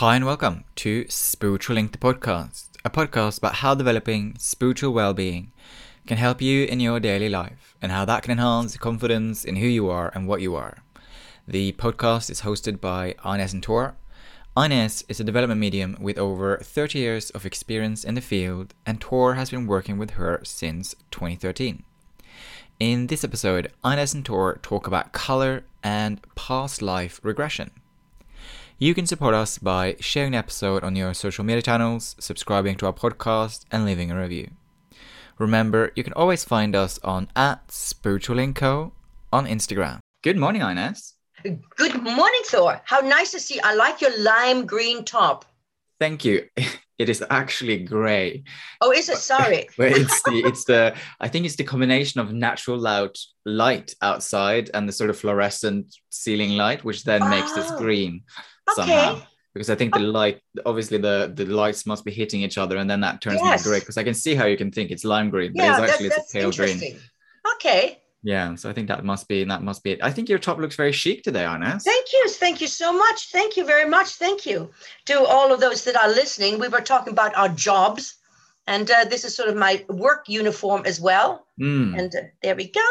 Hi and welcome to Spiritual Link the podcast, a podcast about how developing spiritual well-being can help you in your daily life and how that can enhance confidence in who you are and what you are. The podcast is hosted by Ines and Tor. Ines is a development medium with over 30 years of experience in the field, and Tor has been working with her since 2013. In this episode, Ines and Tor talk about color and past life regression. You can support us by sharing the episode on your social media channels, subscribing to our podcast, and leaving a review. Remember, you can always find us on at spiritualinco on Instagram. Good morning, Ines. Good morning, Thor. How nice to see. I like your lime green top. Thank you. It is actually grey. Oh, is it? Sorry. But it's the it's the I think it's the combination of natural light light outside and the sort of fluorescent ceiling light, which then makes this Oh, green okay. somehow. Because I think the light, obviously the the lights must be hitting each other, and then that turns Yes. into grey. Because I can see how you can think it's lime green, but Yeah, it's actually it's a pale green. Okay. Yeah, so I think that must be that must be it. I think your top looks very chic today, Ines. Thank you. Thank you so much. Thank you very much. Thank you to all of those that are listening. We were talking about our jobs, and uh, this is sort of my work uniform as well. Mm. And uh, there we go.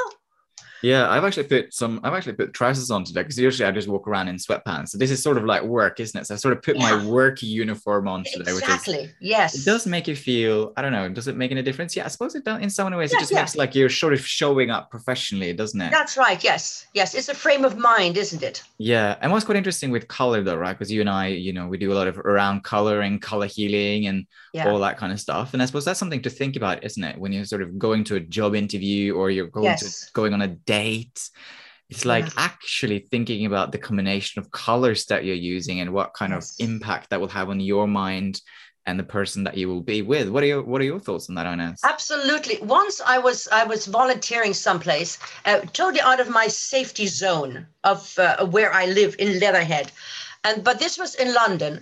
Yeah, I've actually put some. I've actually put trousers on today because usually I just walk around in sweatpants. So this is sort of like work, isn't it? So I sort of put my work uniform on today, which is Exactly. Yes. it does make you feel. I don't know. Does it make any difference? Yeah, I suppose it does. In some ways, Yeah, it just yeah. makes like you're sort of showing up professionally, doesn't it? That's right. Yes. Yes. It's a frame of mind, isn't it? Yeah, and what's quite interesting with color, though, right? Because you and I, you know, we do a lot of around color and color healing and Yeah. all that kind of stuff. And I suppose that's something to think about, isn't it? When you're sort of going to a job interview or you're going Yes. to going on a date, it's like Yeah. actually thinking about the combination of colors that you're using and what kind Yes. of impact that will have on your mind and the person that you will be with. What are your What are your thoughts on that, Ines? Absolutely. Once I was I was volunteering someplace, uh, totally out of my safety zone of uh, where I live in Leatherhead, and but this was in London,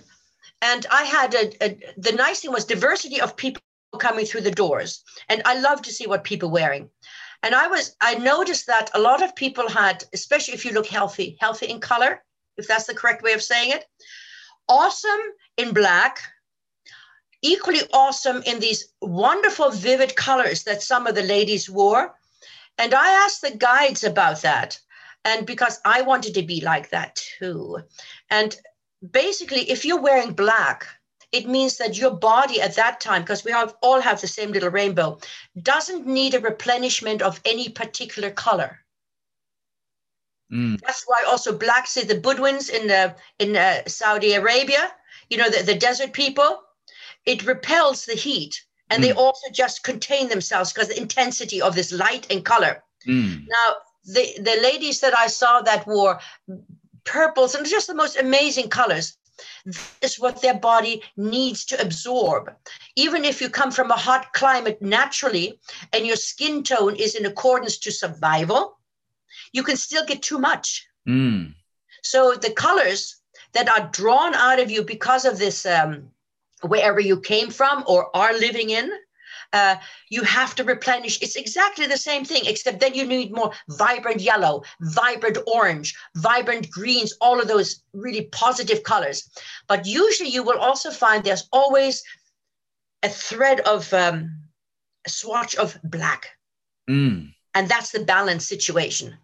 and I had a, a the nice thing was diversity of people coming through the doors, and I love to see what people wearing, and I was I noticed that a lot of people had, especially if you look healthy, healthy in color, if that's the correct way of saying it, awesome in black equally awesome in these wonderful vivid colors that some of the ladies wore. And i asked the guides about that. And because i wanted to be like that too. And basically if you're wearing black it means that your body at that time because we have, all have the same little rainbow doesn't need a replenishment of any particular color Mm, that's why also black say the Bedouins in uh, in uh, Saudi Arabia, you know, the, the desert people, it repels the heat, and they Mm. also just contain themselves because the intensity of this light and color. mm, Now, the the ladies that I saw that wore purples and just the most amazing colors. This is what their body needs to absorb. Even if you come from a hot climate naturally and your skin tone is in accordance to survival, you can still get too much. mm, So the colors that are drawn out of you because of this, um, wherever you came from or are living in, uh, you have to replenish. It's exactly the same thing, except then you need more vibrant yellow, vibrant orange, vibrant greens, all of those really positive colors. But usually you will also find there's always a thread of um, a swatch of black mm. and that's the balance situation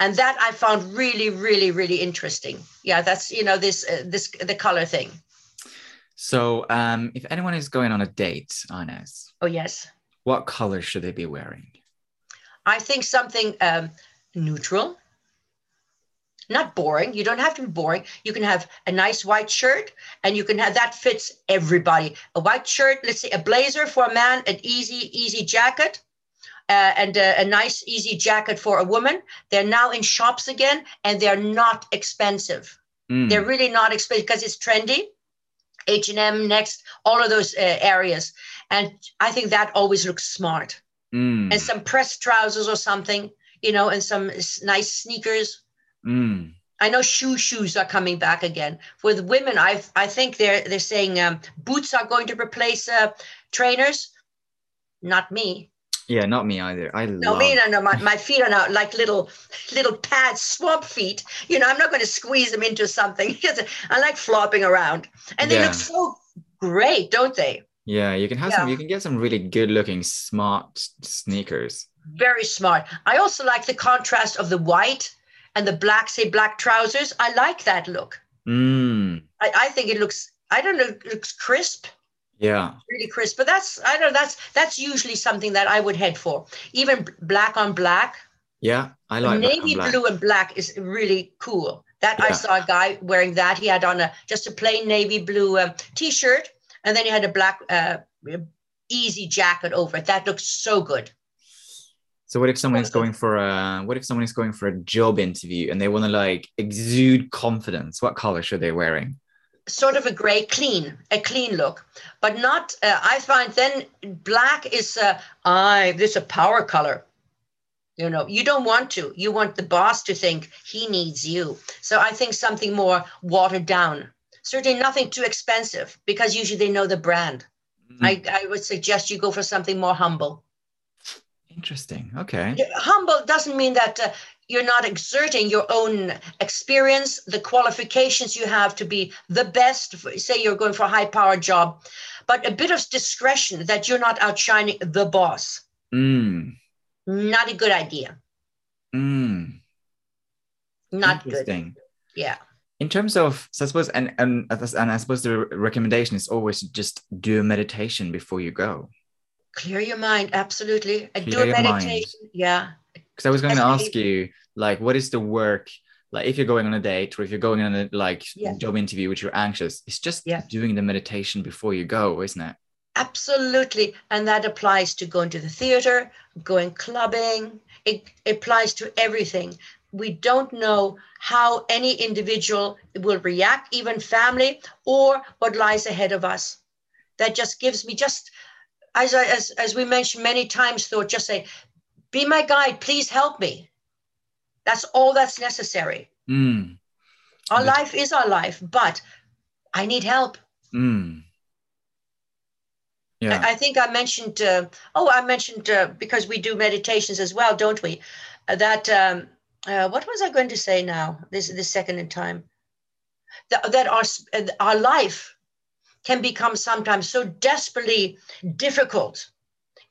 and that i found really really really interesting yeah that's you know this uh, this the color thing So, um, if anyone is going on a date, Ines, oh yes. what color should they be wearing? i think something um, neutral. Not boring. You don't have to be boring. You can have a nice white shirt and you can have that fits everybody. A white shirt let's say a blazer for a man an easy easy jacket uh, and a, a nice easy jacket for a woman. They're now in shops again and they're not expensive. Mm, they're really not expensive because it's trendy h&m next all of those uh, areas. And i think that always looks smart. Mm, and some pressed trousers or something you know and some nice sneakers. Mm. i know shoe shoes are coming back again. With women i i think they're they're saying um, boots are going to replace uh, trainers. Not me Yeah, not me either. I No, love. me no, no. My, my feet are now like little little pads, swamp feet. You know, I'm not going to squeeze them into something. I like flopping around, and they Yeah. look so great, don't they? Yeah, you can have some. You can get some really good-looking, smart sneakers. Very smart. I also like the contrast of the white and the black, say black trousers. I like that look. Mm. I, I think it looks. I don't know. It looks crisp. Yeah. really crisp. But that's I don't know. That's that's usually something that I would head for. Even black on black, Yeah. I like navy black. blue and black is really cool. That I saw a guy wearing that. He had on a just a plain navy blue um, t-shirt, and then he had a black uh, easy jacket over it. That looks so good. So what if someone is going for a what if someone is going for a job interview and they want to like exude confidence? What color should they wearing? Sort of a gray, clean, a clean look, but not. Uh, I find then black is uh, I. This a power color. You know, you don't want to. You want the boss to think he needs you. So I think something more watered down. Certainly nothing too expensive because usually they know the brand. Mm, I, I would suggest you go for something more humble. Interesting. Okay. Humble doesn't mean that uh, you're not exerting your own experience, the qualifications you have to be the best. Say you're going for a high powered job, but a bit of discretion that you're not outshining the boss. Mm. Not a good idea. Mm. Not good. Interesting. Yeah. In terms of, so I suppose, and and and I suppose the recommendation is always to just do a meditation before you go. Clear your mind. Absolutely. And do a your mind. meditation. Yeah. Because I was going to ask you, like, what is the work? Like, if you're going on a date or if you're going on a like Yeah. job interview, which you're anxious, it's just Yeah. doing the meditation before you go, isn't it? Absolutely. And that applies to going to the theater, going clubbing. It applies to everything. We don't know how any individual will react, even family, or what lies ahead of us. That just gives me just, as, I, as, as we mentioned many times, thought, just say, be my guide, please help me. That's all that's necessary. Mm. Our That's- life is our life, but I need help. Mm. Yeah. I I think I mentioned, uh, oh, I mentioned uh, because we do meditations as well, don't we? Uh, that, um, uh, what was I going to say now? This this second in time. That, that our, uh, our life can become sometimes so desperately difficult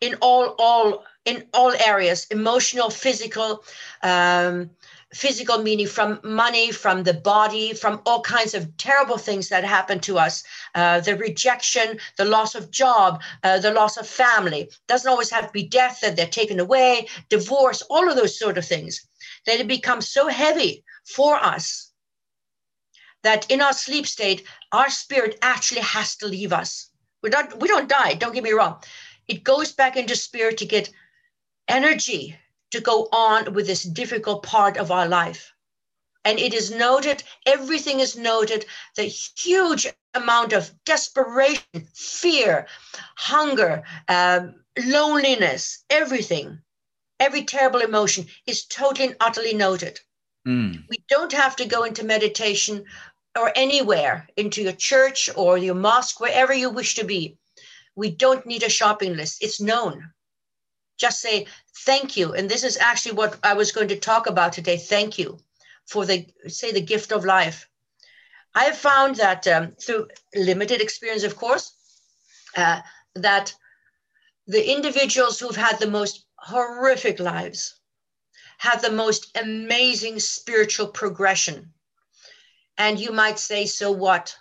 in all, all, in all areas emotional, physical, um, physical meaning from money, from the body, from all kinds of terrible things that happen to us uh, the rejection, the loss of job, uh, the loss of family. Doesn't always have to be death that they're taken away, divorce, all of those sort of things. That it becomes so heavy for us that in our sleep state, our spirit actually has to leave us. We don't, we don't die, don't get me wrong. It goes back into spirit to get energy to go on with this difficult part of our life. And it is noted, everything is noted, the huge amount of desperation, fear, hunger, um, loneliness, everything, every terrible emotion is totally and utterly noted. Mm. We don't have to go into meditation or anywhere, into your church or your mosque, wherever you wish to be. We don't need a shopping list, it's known. Just say thank you. And this is actually what I was going to talk about today. Thank you for the, say, the gift of life. I have found that um, through limited experience, of course, uh, that the individuals who've had the most horrific lives have the most amazing spiritual progression. And you might say, so what?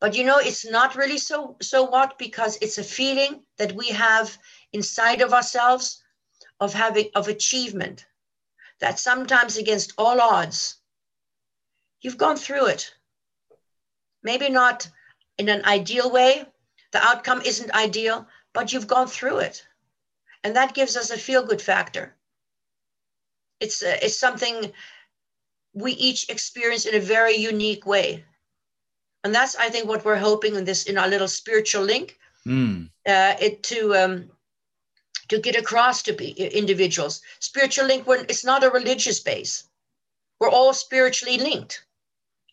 But you know, it's not really so so what because it's a feeling that we have inside of ourselves of having of achievement. That sometimes against all odds you've gone through it. Maybe not in an ideal way the outcome isn't ideal but you've gone through it. And that gives us a feel good factor. It's uh, it's something we each experience in a very unique way and that's i think what we're hoping in this in our little spiritual link Mm. uh, it to um, to get across to be, individuals. Spiritual link when it's not a religious base. We're all spiritually linked,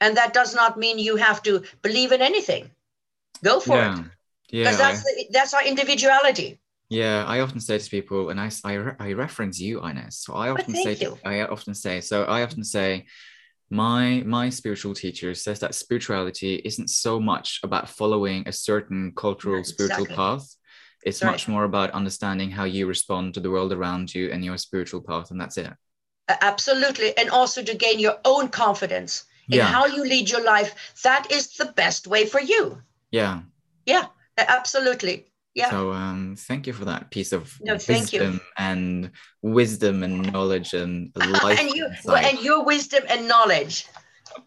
and that does not mean you have to believe in anything. Go for Yeah. it, Yeah. because that's the, that's our individuality. Yeah, I often say to people, and I, I, re- I reference you, Ines. So I often say, you. I often say, so I often say, my my spiritual teacher says that spirituality isn't so much about following a certain cultural spiritual exactly. path. It's Right. much more about understanding how you respond to the world around you and your spiritual path, and that's it. Absolutely. And also to gain your own confidence in Yeah. how you lead your life. That is the best way for you. Yeah. Yeah, absolutely. Yeah. So um, thank you for that piece of No, thank you. wisdom and wisdom and knowledge and life. and you insight. and your wisdom and knowledge.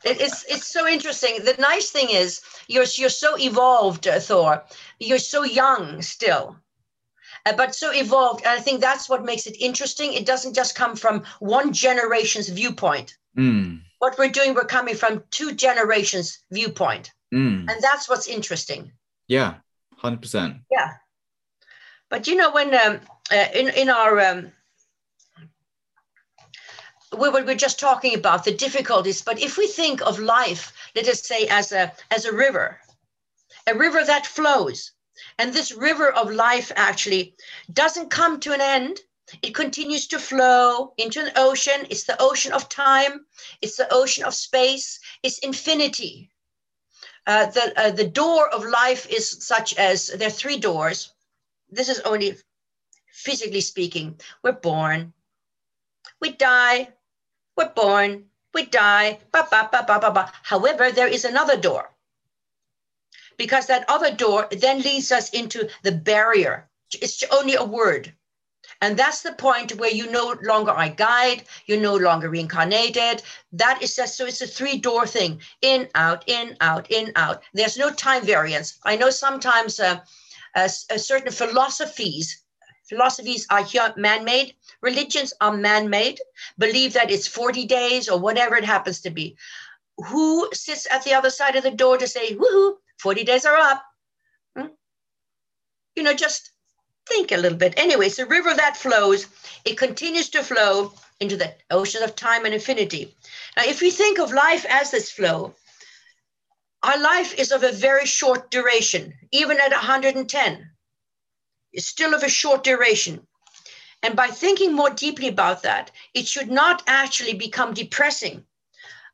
It- it's it's so interesting. The nice thing is you're you're so evolved, uh, Thor. You're so young still, uh, but so evolved. And I think that's what makes it interesting. It doesn't just come from one generation's viewpoint. Mm, What we're doing, we're coming from two generations' viewpoint, mm. and that's what's interesting. Yeah, hundred percent. Yeah. But you know, when um, uh, in in our um, we were, we're just talking about the difficulties, but if we think of life, let us say as a as a river, a river that flows, and this river of life actually doesn't come to an end. It continues to flow into an ocean. It's the ocean of time. It's the ocean of space. It's infinity. Uh, the uh, the door of life is such as there are three doors. This is only physically speaking. We're born, we die, we're born, we die. Ba, ba, ba, ba, ba, ba. However, there is another door because that other door then leads us into the barrier. It's only a word. And that's the point where you no longer are guide, you're no longer reincarnated. That is just so it's a three door thing in, out, in, out, in, out. There's no time variance. I know sometimes uh, uh, uh, certain philosophies, philosophies are man made, religions are man made, believe that it's 40 days or whatever it happens to be. Who sits at the other side of the door to say, woohoo, 40 days are up? Hmm? You know, just think a little bit. Anyway, it's a river that flows, it continues to flow into the ocean of time and infinity. Now, if we think of life as this flow, our life is of a very short duration, even at 110. It's still of a short duration. And by thinking more deeply about that, it should not actually become depressing,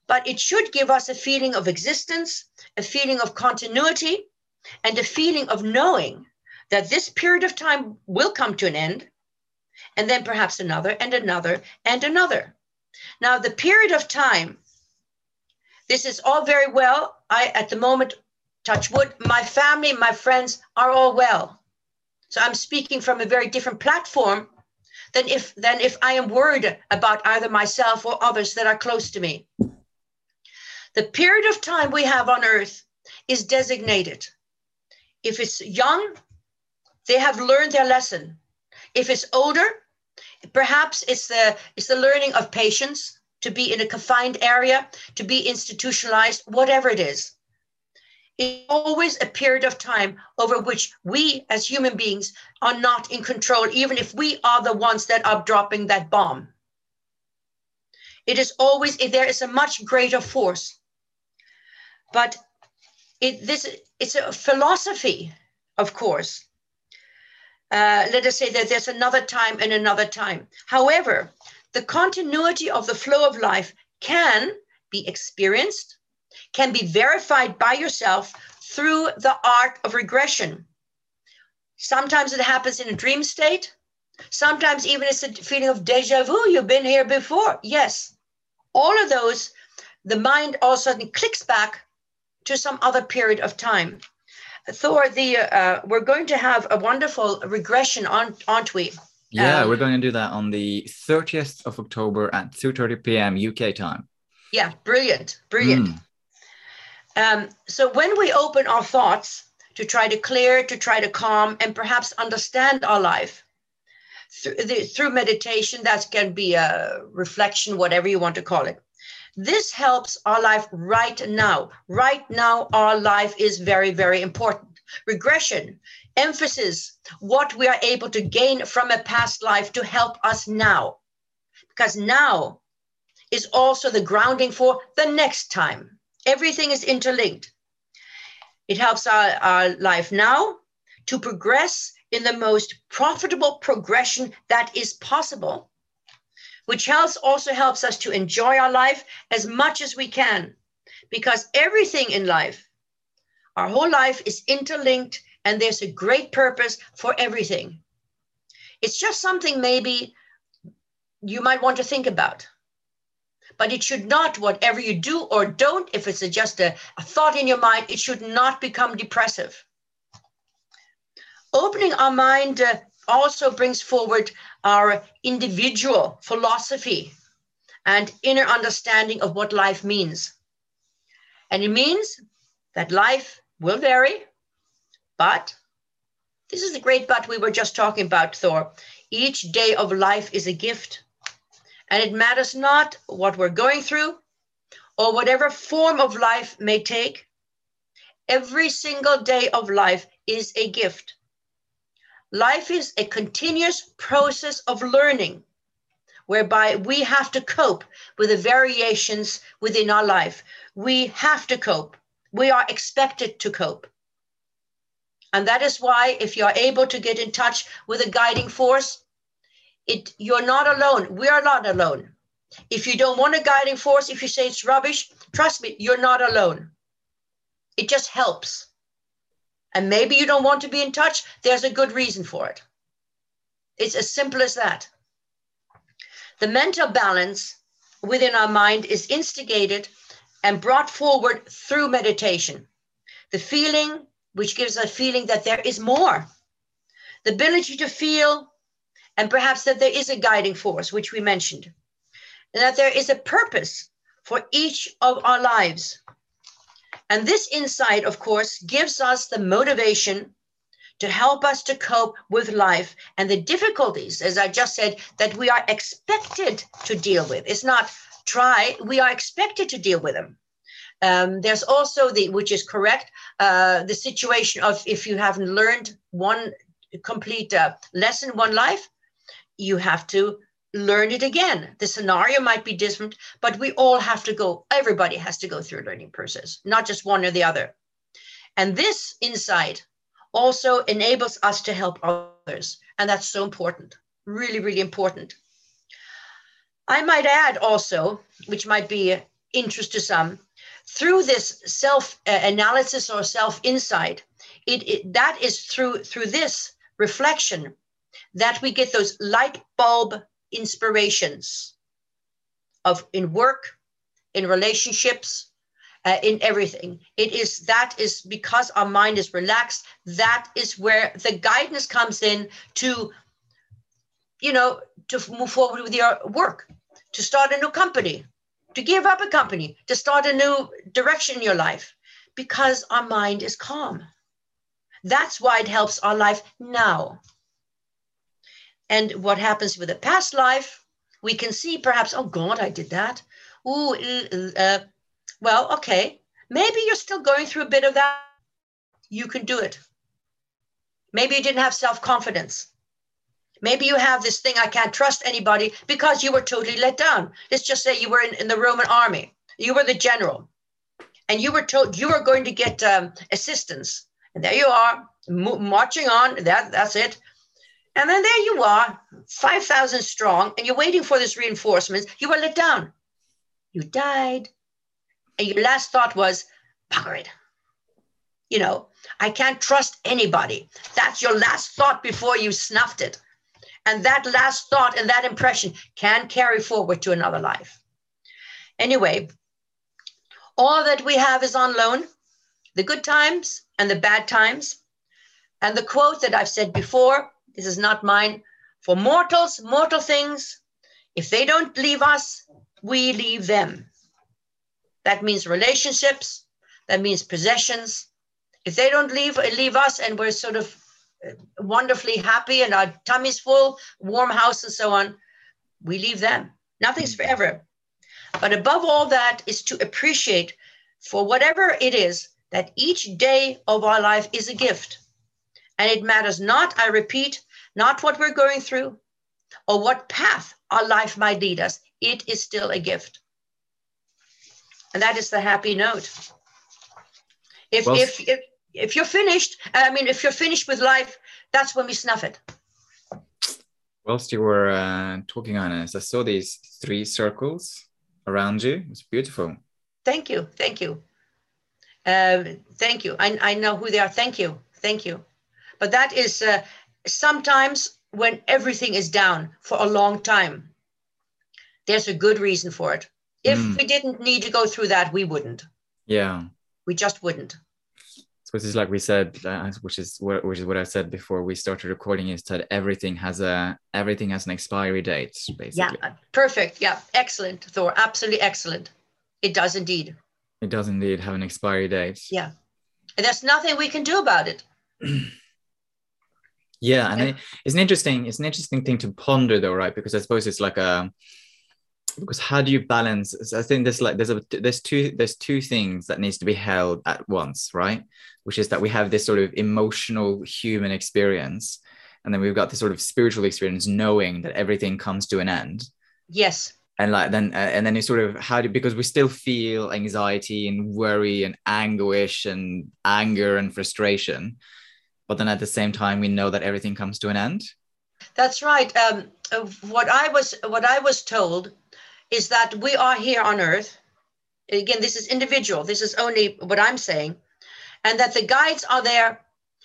but it should give us a feeling of existence, a feeling of continuity, and a feeling of knowing that this period of time will come to an end, and then perhaps another, and another, and another. Now, the period of time, this is all very well. I, at the moment, touch wood, my family, my friends are all well. So I'm speaking from a very different platform than if than if I am worried about either myself or others that are close to me. The period of time we have on earth is designated. If it's young, they have learned their lesson. If it's older, perhaps it's the it's the learning of patience to be in a confined area, to be institutionalized, whatever it is. It's always a period of time over which we as human beings are not in control, even if we are the ones that are dropping that bomb. It is always, if there is a much greater force. But it, this, it's a philosophy, of course. Uh, let us say that there's another time and another time. However, the continuity of the flow of life can be experienced, can be verified by yourself through the art of regression. Sometimes it happens in a dream state. Sometimes even it's a feeling of deja vu. You've been here before. Yes. All of those, the mind all of a sudden clicks back to some other period of time. Thor, the uh, we're going to have a wonderful regression, aren't, aren't we? Yeah, Um, we're going to do that on the 30th of October at 2:30 p.m. UK time. Yeah, brilliant, brilliant. Mm, Um, so when we open our thoughts to try to clear, to try to calm, and perhaps understand our life through, the, through meditation, that can be a reflection, whatever you want to call it. This helps our life right now. Right now, our life is very, very important. Regression, emphasis, what we are able to gain from a past life to help us now. Because now is also the grounding for the next time everything is interlinked. It helps our, our life now to progress in the most profitable progression that is possible, which helps also helps us to enjoy our life as much as we can, because everything in life, our whole life is interlinked and there's a great purpose for everything. It's just something maybe you might want to think about. But it should not, whatever you do or don't, if it's just a, a thought in your mind, it should not become depressive. Opening our mind uh, also brings forward our individual philosophy and inner understanding of what life means. And it means that life will vary, but this is the great but we were just talking about, Thor. Each day of life is a gift. And it matters not what we're going through or whatever form of life may take. Every single day of life is a gift. Life is a continuous process of learning whereby we have to cope with the variations within our life. We have to cope. We are expected to cope. And that is why, if you are able to get in touch with a guiding force, it you're not alone. We are not alone. If you don't want a guiding force, if you say it's rubbish, trust me, you're not alone. It just helps. And maybe you don't want to be in touch, there's a good reason for it. It's as simple as that. The mental balance within our mind is instigated and brought forward through meditation. The feeling, which gives a feeling that there is more, the ability to feel and perhaps that there is a guiding force, which we mentioned, and that there is a purpose for each of our lives. And this insight, of course, gives us the motivation to help us to cope with life and the difficulties, as I just said, that we are expected to deal with. It's not try, we are expected to deal with them. Um, there's also the, which is correct, uh, the situation of if you haven't learned one complete uh, lesson, one life, you have to learn it again. The scenario might be different, but we all have to go, everybody has to go through a learning process, not just one or the other. And this insight also enables us to help others. And that's so important, really, really important. I might add also, which might be interest to some, through this self uh, analysis or self insight, it, it, that is through through this reflection that we get those light bulb inspirations of in work, in relationships, uh, in everything. It is that is because our mind is relaxed. That is where the guidance comes in to, you know, to move forward with your work, to start a new company, to give up a company, to start a new direction in your life, because our mind is calm. That's why it helps our life now. And what happens with a past life, we can see perhaps, oh God, I did that. Ooh, uh, well, okay. Maybe you're still going through a bit of that. You can do it. Maybe you didn't have self confidence. Maybe you have this thing, I can't trust anybody because you were totally let down. Let's just say you were in, in the Roman army, you were the general, and you were told you were going to get um, assistance. And there you are, marching on. That, that's it. And then there you are, 5,000 strong, and you're waiting for this reinforcement. You were let down. You died. And your last thought was, bugger it. You know, I can't trust anybody. That's your last thought before you snuffed it. And that last thought and that impression can carry forward to another life. Anyway, all that we have is on loan the good times and the bad times. And the quote that I've said before this is not mine. For mortals, mortal things, if they don't leave us, we leave them. That means relationships, that means possessions. If they don't leave, leave us and we're sort of uh, wonderfully happy and our tummy's full, warm house and so on, we leave them. Nothing's forever. But above all that is to appreciate for whatever it is that each day of our life is a gift. And it matters not, I repeat, not what we're going through or what path our life might lead us. It is still a gift. And that is the happy note. If, well, if, if, if you're finished, I mean, if you're finished with life, That's when we snuff it. Whilst you were uh, talking on us, I saw these three circles around you. It's beautiful. Thank you. Thank you. Uh, thank you. I, I know who they are. Thank you. Thank you. But that is uh, sometimes when everything is down for a long time, there's a good reason for it. If Mm. we didn't need to go through that, we wouldn't. Yeah. We just wouldn't. So this is like we said, uh, which is what which is what I said before we started recording. Is that everything has a everything has an expiry date, basically. uh, perfect. Yeah, excellent, Thor. Absolutely excellent. It does indeed. It does indeed have an expiry date. Yeah. And there's nothing we can do about it. Yeah, and it, it's an interesting it's an interesting thing to ponder though, right? Because I suppose it's like a because how do you balance? I think there's like there's a there's two there's two things that needs to be held at once, right? Which is that we have this sort of emotional human experience, and then we've got this sort of spiritual experience, knowing that everything comes to an end. Yes. and like then uh, and then you sort of how do because we still feel anxiety and worry and anguish and anger and frustration but then at the same time we know that everything comes to an end That's right. Um, what I was what I was told is that we are here on Earth. Again, this is individual. This is only what I'm saying, and that the guides are there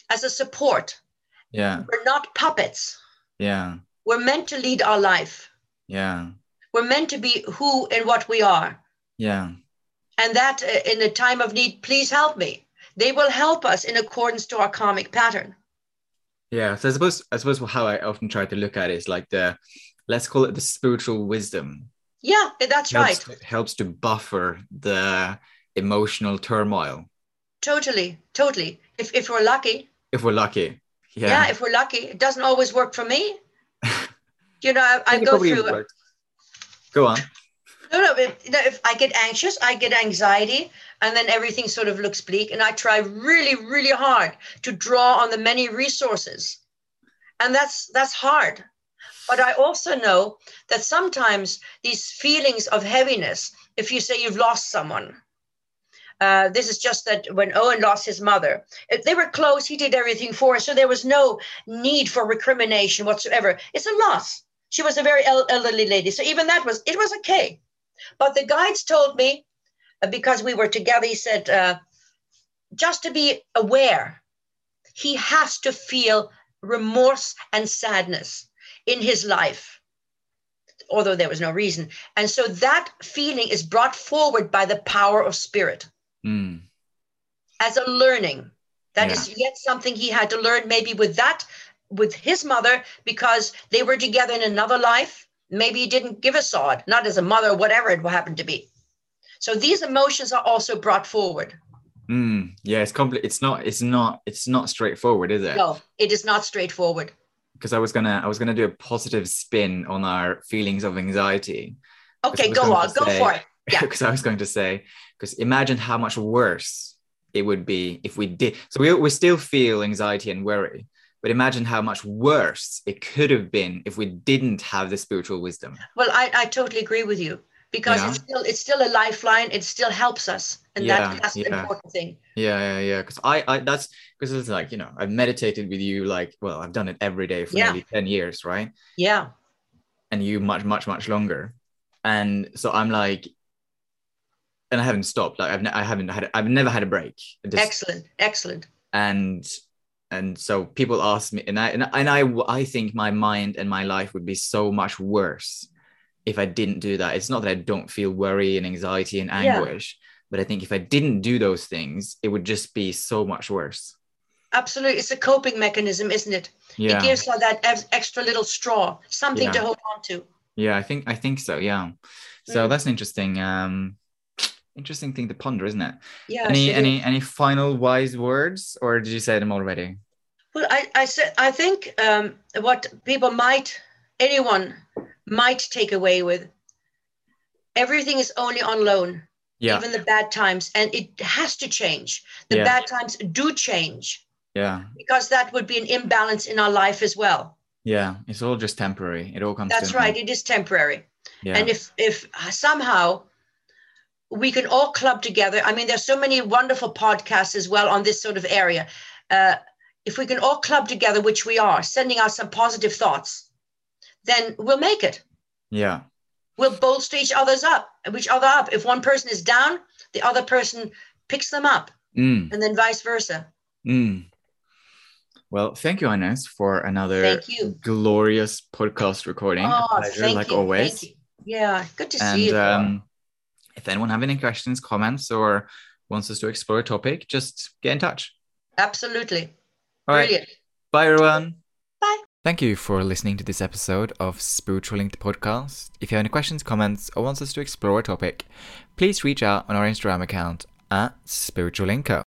as a support. yeah We're not puppets. yeah We're meant to lead our life. yeah We're meant to be who and what we are, yeah and that uh, in a time of need, please help me. They will help us in accordance to our karmic pattern. yeah so i suppose i suppose how i often try to look at it is like the let's call it the spiritual wisdom Yeah, that's right. helps, helps to buffer the emotional turmoil Totally, totally. If if we're lucky, if we're lucky yeah. yeah, if we're lucky, it doesn't always work for me. you know, I, I go through. go on No, no. If, you know, if I get anxious, I get anxiety, and then everything sort of looks bleak. And I try really, really hard to draw on the many resources, and that's that's hard. But I also know that sometimes these feelings of heaviness, if you say you've lost someone, uh, this is just that when Owen lost his mother, they were close, he did everything for her. So there was no need for recrimination whatsoever. It's a loss. She was a very el- elderly lady. So even that was, it was okay. But the guides told me, uh, because we were together, he said, uh, just to be aware, he has to feel remorse and sadness in his life, although there was no reason. And so that feeling is brought forward by the power of spirit Mm. as a learning. That Yeah. is yet something he had to learn, maybe with that, with his mother, because they were together in another life. Maybe he didn't give a sod, not as a mother, whatever it happened to be. So these emotions are also brought forward. Mm, yeah, it's compli It's not. It's not. It's not straightforward, is it? No, it is not straightforward. Because I was gonna. I was gonna do a positive spin on our feelings of anxiety. Okay, go on, go say- for it. Yeah. Because I was going to say. Because imagine how much worse it would be if we did. So we we still feel anxiety and worry, but imagine how much worse it could have been if we didn't have the spiritual wisdom. Well, I, I totally agree with you because Yeah. it's still it's still a lifeline. It still helps us, and Yeah, that, that's the important thing. Yeah, yeah, yeah. Because I, I, that's because it's like you know, I've meditated with you. Like, well, I've done it every day for Yeah. nearly ten years, right? Yeah, and you much much much longer and so i'm like and i haven't stopped like i've ne- i haven't had i've never had a break Just- excellent, excellent. and and so people ask me and i and, and i i think my mind and my life would be so much worse if i didn't do that it's not that i don't feel worry and anxiety and Yeah. anguish but i think if i didn't do those things it would just be so much worse Absolutely, it's a coping mechanism, isn't it? yeah It gives us that extra little straw, something to hold on to. Yeah, I think I think so. Yeah. So Mm. that's an interesting um interesting thing to ponder, isn't it? Yeah. any any any final wise words or did you say them already? Well, I, I said I think um, what people might, anyone might take away with. Everything is only on loan, Yeah. even the bad times, and it has to change. The Yeah. bad times do change Yeah. because that would be an imbalance in our life as well. Yeah. It's all just temporary. It all comes That's right. It is temporary. Yeah. And if if somehow we can all club together, I mean, there's so many wonderful podcasts as well on this sort of area. Uh, if we can all club together, which we are, sending out some positive thoughts, then we'll make it. Yeah. We'll bolster each other's up, each other up. If one person is down, the other person picks them up, Mm. and then vice versa. Mm. Well, thank you, Ines, for another Thank you. glorious podcast recording. Oh, pleasure, thank like you. always. Yeah, good to And see you. Um, if anyone have any questions, comments, or wants us to explore a topic, just get in touch. Absolutely. All right. Brilliant. Bye, everyone. Bye. Thank you for listening to this episode of Spiritual Linked Podcast. If you have any questions, comments, or wants us to explore a topic, please reach out on our Instagram account at Spiritual Linko.